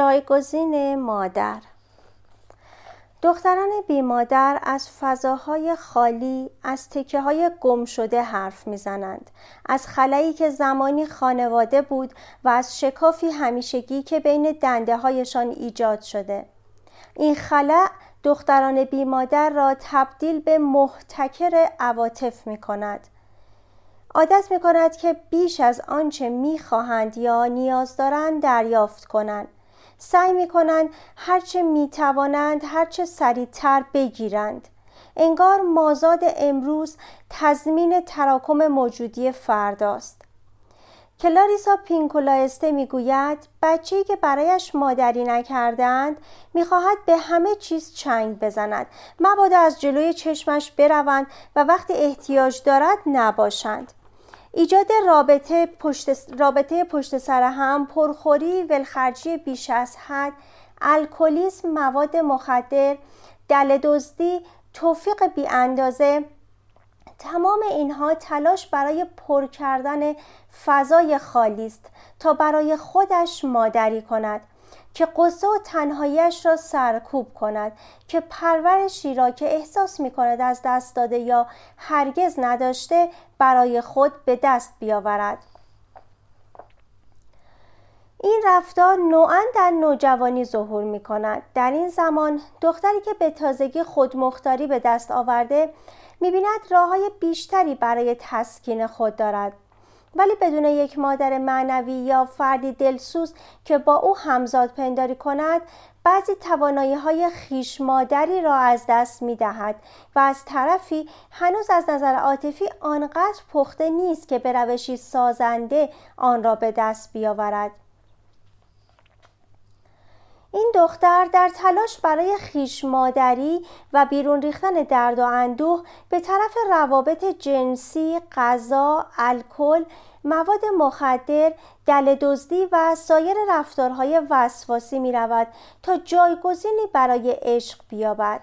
جایگزین مادر. دختران بیمادر از فضاهای خالی از تکه های گم شده حرف می‌زنند. از خلایی که زمانی خانواده بود و از شکافی همیشگی که بین دنده هایشان ایجاد شده. این خلع دختران بیمادر را تبدیل به محتکر عواطف می کند عادت می کند که بیش از آنچه می خواهند یا نیاز دارند دریافت کنند. سعی می کنند هرچه می توانند هرچه سریعتر بگیرند. انگار مازاد امروز تضمین تراکم موجودی فرداست. کلاریسا پینکولایسته می‌گوید بچه‌ای که برایش مادری نکردند می‌خواهد به همه چیز چنگ بزند. مبادا از جلوی چشمش بروند و وقتی احتیاج دارد نباشند. ایجاد رابطه پشت, رابطه پشت سر هم پرخوری ولخرجی بیش از حد الکلیسم مواد مخدر دل دزدی توفیق بی اندازه. تمام اینها تلاش برای پر کردن فضای خالی است تا برای خودش مادری کند. که قصه و تنهایش را سرکوب کند که پرورشی را که احساس می کند از دست داده یا هرگز نداشته برای خود به دست بیاورد این رفتار نوعا در نوجوانی ظهور می کند. در این زمان دختری که به تازگی خودمختاری به دست آورده می بیند راه های بیشتری برای تسکین خود دارد ولی بدون یک مادر معنوی یا فردی دلسوز که با او همزاد پنداری کند بعضی توانایی های خیش مادری را از دست می دهد و از طرفی هنوز از نظر عاطفی آنقدر پخته نیست که به روشی سازنده آن را به دست بیاورد. این دختر در تلاش برای خیش مادری و بیرون ریختن درد و اندوه به طرف روابط جنسی، غذا، الکل، مواد مخدر، دل دزدی و سایر رفتارهای وسواسی می رود تا جایگزینی برای عشق بیابد.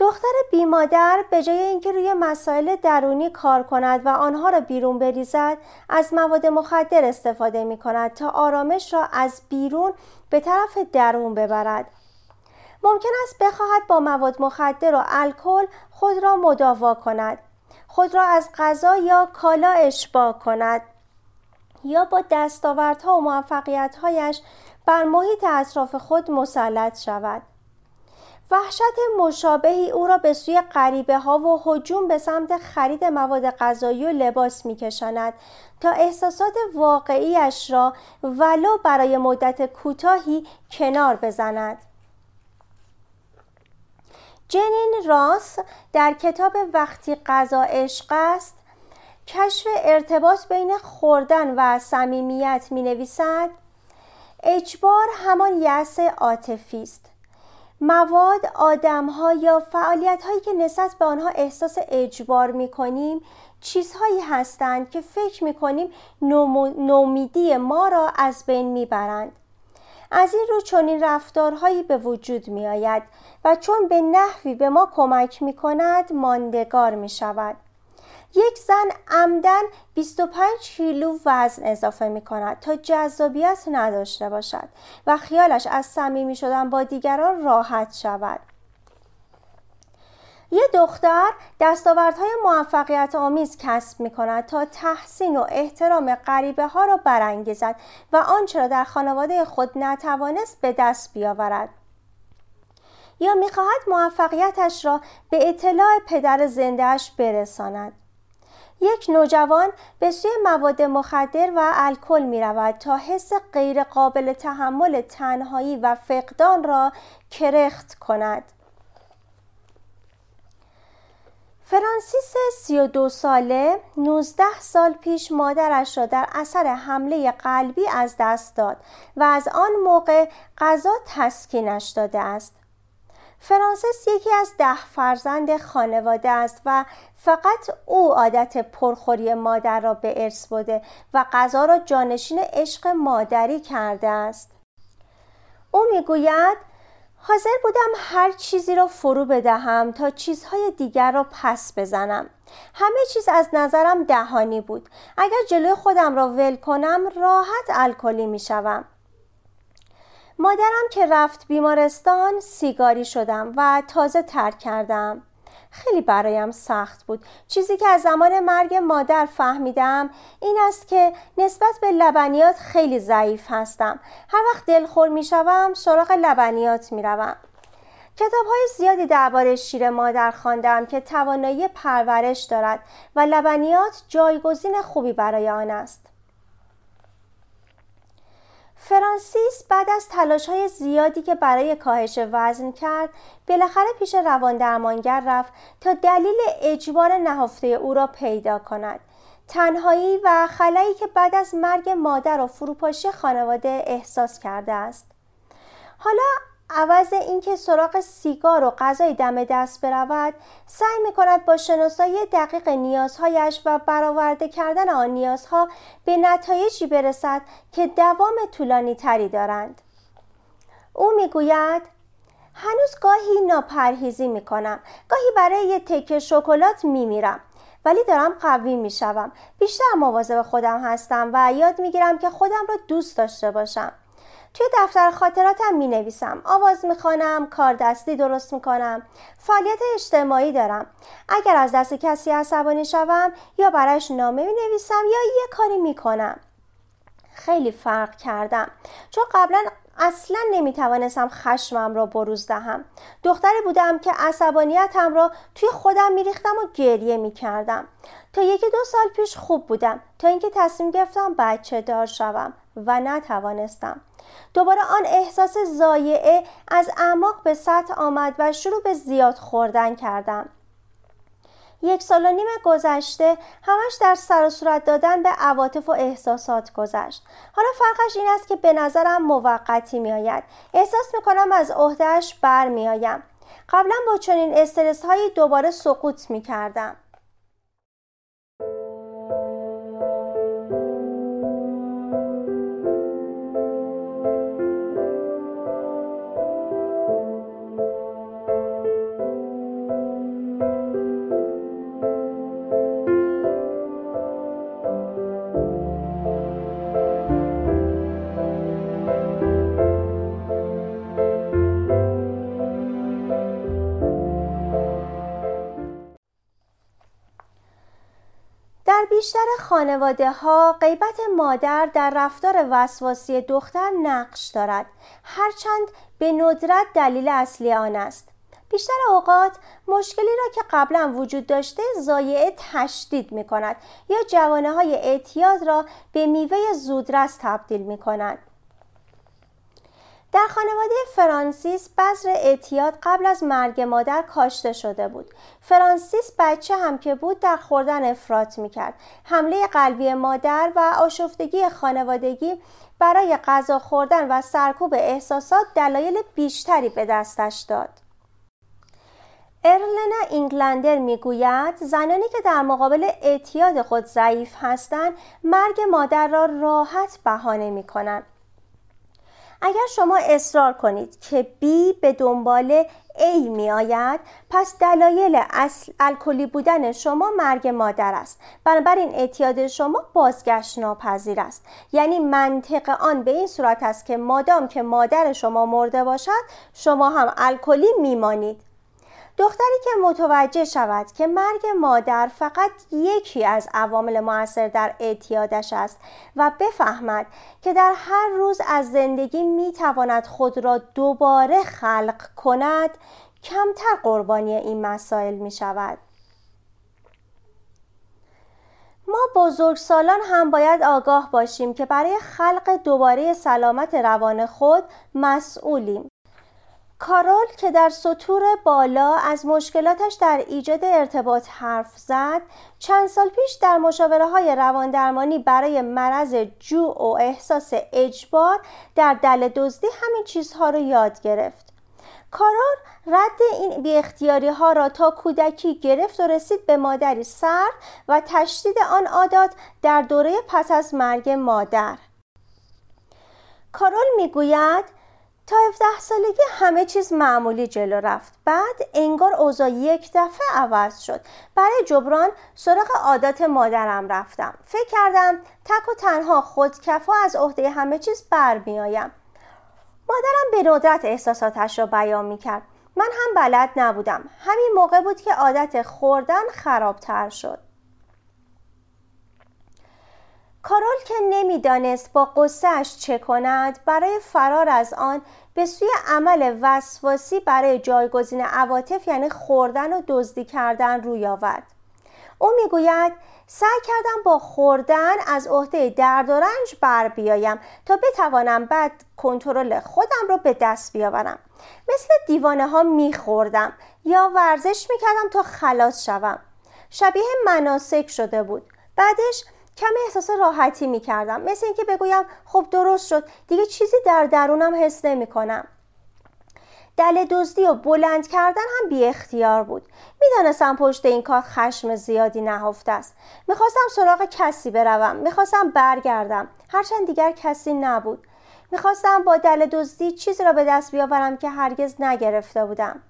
دختر بیمادر به جای اینکه روی مسائل درونی کار کند و آنها را بیرون بریزد از مواد مخدر استفاده می کند تا آرامش را از بیرون به طرف درون ببرد ممکن است بخواهد با مواد مخدر و الکل خود را مداوا کند خود را از غذا یا کالا اشباع کند یا با دستاوردها و موفقیتهایش بر محیط اطراف خود مسلط شود. وحشت مشابهی او را به سوی غریبه ها و هجوم به سمت خرید مواد غذایی و لباس میکشاند تا احساسات واقعیش را ولو برای مدت کوتاهی کنار بزند. جنین راس در کتاب وقتی غذا عشق است کشف ارتباط بین خوردن و صمیمیت می نویسد اجبار همان یأس عاطفی است مواد، آدمها یا فعالیت هایی که نسبت به آنها احساس اجبار می کنیم چیزهایی هستند که فکر می کنیم نومیدی ما را از بین می برند. از این رو چنین رفتارهایی به وجود می آید و چون به نحوی به ما کمک می کند ماندگار می شود. یک زن عمدن 25 کیلو وزن اضافه می کند تا جذابیت نداشته باشد و خیالش از صمیمی شدن با دیگران راحت شود. یه دختر دستاوردهای موفقیت آمیز کسب می کند تا تحسین و احترام غریبه ها را برانگیزد و آنچه را در خانواده خود نتوانست به دست بیاورد. یا می‌خواهد موفقیتش را به اطلاع پدر زندهش برساند. یک نوجوان به سوی مواد مخدر و الکل می رود تا حس غیر قابل تحمل تنهایی و فقدان را کرخت کند. فرانسیس 32 ساله 19 سال پیش مادرش را در اثر حمله قلبی از دست داد و از آن موقع غذا تسکینش داده است. فرانسیس یکی از ده فرزند خانواده است و فقط او عادت پرخوری مادر را به ارث بوده و غذا را جانشین عشق مادری کرده است. او می‌گوید حاضر بودم هر چیزی را فرو بدهم تا چیزهای دیگر را پس بزنم. همه چیز از نظرم دهانی بود. اگر جلوی خودم را ول کنم راحت الکلی می شوم. مادرم که رفت بیمارستان سیگاری شدم و تازه ترک کردم. خیلی برایم سخت بود. چیزی که از زمان مرگ مادر فهمیدم این است که نسبت به لبنیات خیلی ضعیف هستم. هر وقت دلخور می شوم سراغ لبنیات می روم کتاب های زیادی درباره شیر مادر خواندم که توانایی پرورش دارد و لبنیات جایگزین خوبی برای آن است. فرانسیس بعد از تلاش های زیادی که برای کاهش وزن کرد بالاخره پیش روان درمانگر رفت تا دلیل اجبار نهفته او را پیدا کند. تنهایی و خلایی که بعد از مرگ مادر و فروپاشی خانواده احساس کرده است. حالا عوض اینکه سراغ سیگار و غذای دم دست برود سعی می کند با شناسایی دقیق نیازهایش و برآورده کردن آن نیازها به نتایجی برسد که دوام طولانی تری دارند. او می‌گوید هنوز گاهی ناپرهیزی می کنم گاهی برای یه تکه شکلات می میرم ولی دارم قوی می شوم بیشتر مواظب خودم هستم و یاد می گیرم که خودم را دوست داشته باشم. توی دفتر خاطراتم می نویسم آواز می خوانم کار دستی درست می کنم فعالیت اجتماعی دارم. اگر از دست کسی عصبانی شوم یا برایش نامه می نویسم یا یه کاری می کنم خیلی فرق کردم. چون قبلا اصلا نمی توانستم خشمم را بروز دهم. دختری بودم که عصبانیتم را توی خودم می ریختم و گریه می کردم تا یکی دو سال پیش خوب بودم. تا اینکه تصمیم گرفتم بچه دار شوم و نتوانستم. دوباره آن احساس زایعه از اعماق به سطح آمد و شروع به زیاد خوردن کردم. یک سال و نیم گذشته همش در سر و صورت دادن به عواطف و احساسات گذشت. حالا فرقش این است که به نظرم موقتی میآید. احساس می‌کنم از عهدهش بر میآیم قبلا با چنین استرس هایی دوباره سقوط می‌کردم. خانواده ها غیبت مادر در رفتار وسواسی دختر نقش دارد. هرچند به ندرت دلیل اصلی آن است. بیشتر اوقات مشکلی را که قبلا وجود داشته زایعه تشدید می کند یا جوانه های اعتیاد را به میوه زودرس تبدیل می کند در خانواده فرانسیس بذر اعتیاد قبل از مرگ مادر کاشته شده بود. فرانسیس بچه هم که بود در خوردن افراط می‌کرد. حمله قلبی مادر و آشفتگی خانوادگی برای غذا خوردن و سرکوب احساسات دلایل بیشتری به دستش داد. ارلنا اینگلندر می‌گوید زنانی که در مقابل اعتیاد خود ضعیف هستند مرگ مادر را راحت بهانه می‌کنند. اگر شما اصرار کنید که بی به دنبال ای می آید پس دلایل اصل الکلی بودن شما مرگ مادر است. بنابراین اعتیاد شما بازگشت ناپذیر است. یعنی منطق آن به این صورت است که مادام که مادر شما مرده باشد شما هم الکلی میمانید. دختری که متوجه شود که مرگ مادر فقط یکی از عوامل موثر در اعتیادش است و بفهمد که در هر روز از زندگی می تواند خود را دوباره خلق کند کمتر قربانی این مسائل می شود. ما بزرگسالان هم باید آگاه باشیم که برای خلق دوباره سلامت روان خود مسئولیم کارول که در سطور بالا از مشکلاتش در ایجاد ارتباط حرف زد چند سال پیش در مشاوره های رواندرمانی برای مرض جوع و احساس اجبار در دل دزدی همین چیزها را یاد گرفت. کارول رد این بی اختیاری ها را تا کودکی گرفت و رسید به مادری سر و تشدید آن عادات در دوره پس از مرگ مادر. کارول می‌گوید تا 17 سالگی همه چیز معمولی جلو رفت. بعد انگار اوضاع یک دفعه عوض شد. برای جبران سراغ عادات مادرم رفتم. فکر کردم تک و تنها خودکفا از عهده همه چیز برمیآیم مادرم به ندرت احساساتش را بیان می کرد من هم بلد نبودم. همین موقع بود که عادت خوردن خرابتر شد. کارول که نمی‌دانست با قصهش چه کند برای فرار از آن به سوی عمل وسواسی برای جایگزین عواطف یعنی خوردن و دزدی کردن روی آورد. او می‌گوید سعی کردم با خوردن از عهده درد و رنج بر بیایم تا بتوانم بعد کنترل خودم را به دست بیاورم. مثل دیوانه ها میخوردم یا ورزش می‌کردم تا خلاص شوم. شبیه مناسک شده بود. بعدش کمی احساس راحتی می‌کردم. مثل اینکه بگویم خب درست شد. دیگه چیزی در درونم حس نمی کنم دل دزدی و بلند کردن هم بی اختیار بود. می‌دانستم پشت این کار خشم زیادی نهفته است. می‌خواستم سراغ کسی بروم. می‌خواستم برگردم. هرچند دیگر کسی نبود. می‌خواستم با دل دزدی چیزی را به دست بیاورم که هرگز نگرفته بودم.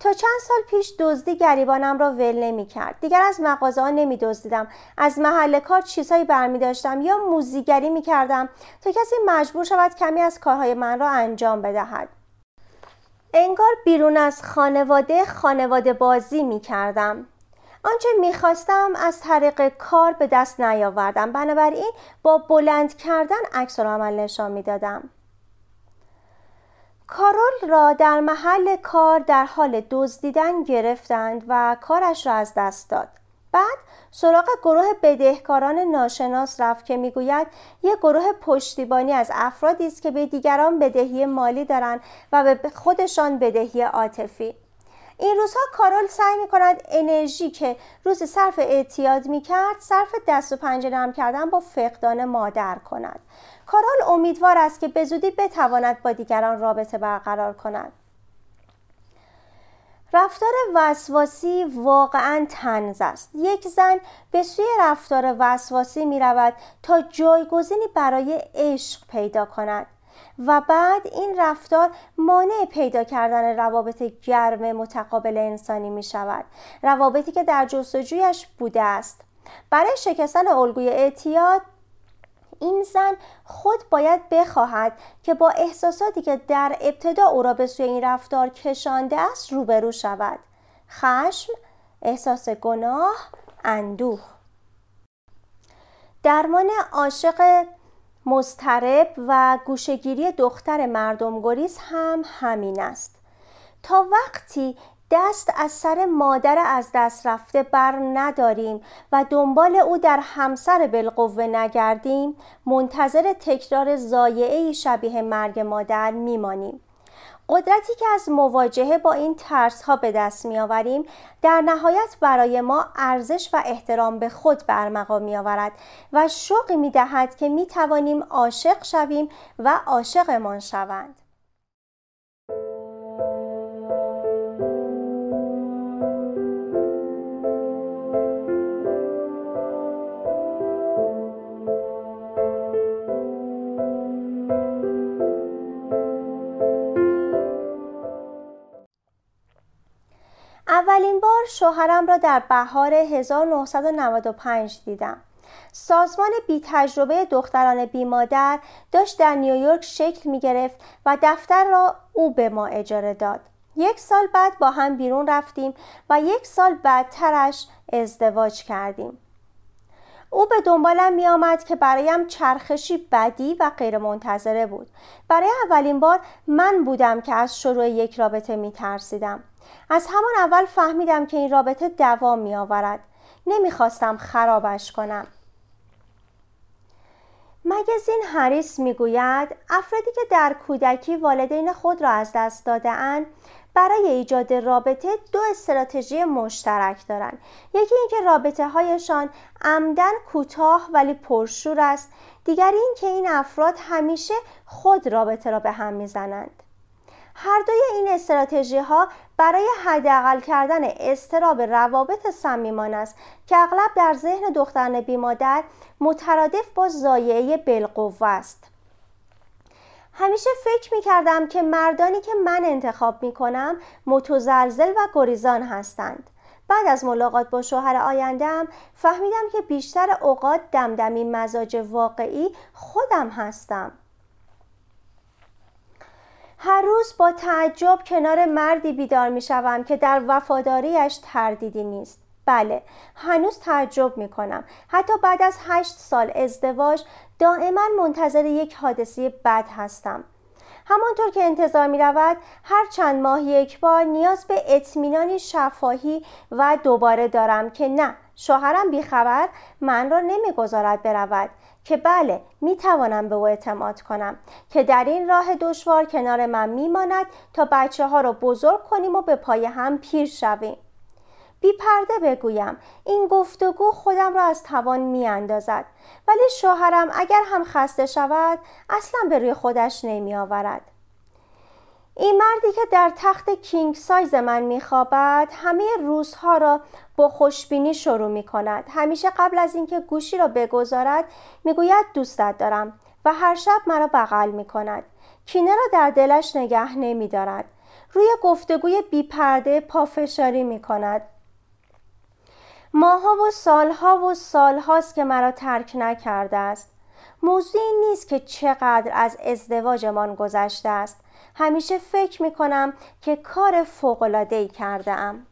تا چند سال پیش دزدی گریبانم را ول نمی کرد. دیگر از مغازه ها نمی دزدیدم. از محل کار چیزهایی برمی داشتم یا موزیگری می کردم تا کسی مجبور شود کمی از کارهای من را انجام بدهد. انگار بیرون از خانواده خانواده بازی می کردم. آنچه می‌خواستم از طریق کار به دست نیاوردم. بنابراین با بلند کردن عکس عمل نشان می‌دادم کارول را در محل کار در حال دزدیدن گرفتند و کارش را از دست داد. بعد سراغ گروه بدهکاران ناشناس رفت که می‌گوید یک گروه پشتیبانی از افرادی است که به دیگران بدهی مالی دارند و به خودشان بدهی عاطفی. این روزها کارول سعی می کند انرژی که روز صرف اعتیاد می کرد صرف دست و پنجه نرم کردن با فقدان مادر کند. کارول امیدوار است که به زودی بتواند با دیگران رابطه برقرار کند. رفتار وسواسی واقعا تنز است. یک زن به سوی رفتار وسواسی می رود تا جایگزینی برای عشق پیدا کند. و بعد این رفتار مانع پیدا کردن روابط گرم متقابل انسانی می شود. روابطی که در جستجویش بوده است. برای شکستن الگوی اعتیاد این زن خود باید بخواهد که با احساساتی که در ابتدا او را به سوی این رفتار کشانده است روبرو شود. خشم احساس گناه اندوه. درمان عاشق مضطرب و گوشگیری دختر مردم گریز هم همین است. تا وقتی دست از سر مادر از دست رفته بر نداریم و دنبال او در همسر بالقوه نگردیم منتظر تکرار زایعه شبیه مرگ مادر میمانیم. قدرتی که از مواجهه با این ترس ها به دست می آوریم در نهایت برای ما ارزش و احترام به خود برمقام می آورد و شوقی می دهد که می توانیم عاشق شویم و عاشقمان شوند. شوهرم را در بهار 1995 دیدم. سازمان بی تجربه دختران بی مادر داشت در نیویورک شکل می گرفت و دفتر را او به ما اجاره داد. یک سال بعد با هم بیرون رفتیم و یک سال بعدترش ازدواج کردیم. او به دنبالم می آمد که برایم چرخشی بدی و غیر منتظره بود. برای اولین بار من بودم که از شروع یک رابطه می ترسیدم. از همان اول فهمیدم که این رابطه دوام می آورد. نمی‌خواستم خرابش کنم. مگزین هریس می‌گوید افرادی که در کودکی والدین خود را از دست داده اند برای ایجاد رابطه دو استراتژی مشترک دارند یکی اینکه رابطه هایشان عمدن کوتاه ولی پرشور است دیگری اینکه این افراد همیشه خود رابطه را به هم می‌زنند هر دوی این استراتژی ها برای حداقل کردن استراب روابط صمیمان است که اغلب در ذهن دختران بیمادر مترادف با زایعه بالقوه است. همیشه فکر می کردم که مردانی که من انتخاب می کنم متزلزل و گریزان هستند. بعد از ملاقات با شوهر آیندهم فهمیدم که بیشتر اوقات دمدمی مزاج واقعی خودم هستم. هر روز با تعجب کنار مردی بیدار می شوم که در وفاداریش تردیدی نیست. بله هنوز تعجب می کنم حتی بعد از هشت سال ازدواج دائما منتظر یک حادثه بد هستم. همانطور که انتظار می رود هر چند ماه یک بار نیاز به اطمینانی شفاهی و دوباره دارم که نه. شوهرم بیخبر من را نمی‌گذارد برود که بله می توانم به او اعتماد کنم که در این راه دشوار کنار من میماند تا بچه ها را بزرگ کنیم و به پای هم پیر شویم. بی پرده بگویم این گفتگو خودم را از توان می اندازد ولی شوهرم اگر هم خسته شود اصلا به روی خودش نمی آورد این مردی که در تخت کینگ سایز من میخوابد همه روزها را با خوشبینی شروع می کند همیشه قبل از اینکه گوشی را بگذارد می‌گوید دوستت دارم و هر شب مرا بغل می کند کینه را در دلش نگه نمی دارد روی گفتگوی بیپرده پافشاری می کند ماها و سالها و سالهاست که مرا ترک نکرده است. موضوعی نیست که چقدر از ازدواجمان گذشته است. همیشه فکر می کنم که کار فوقلادهی کرده ام.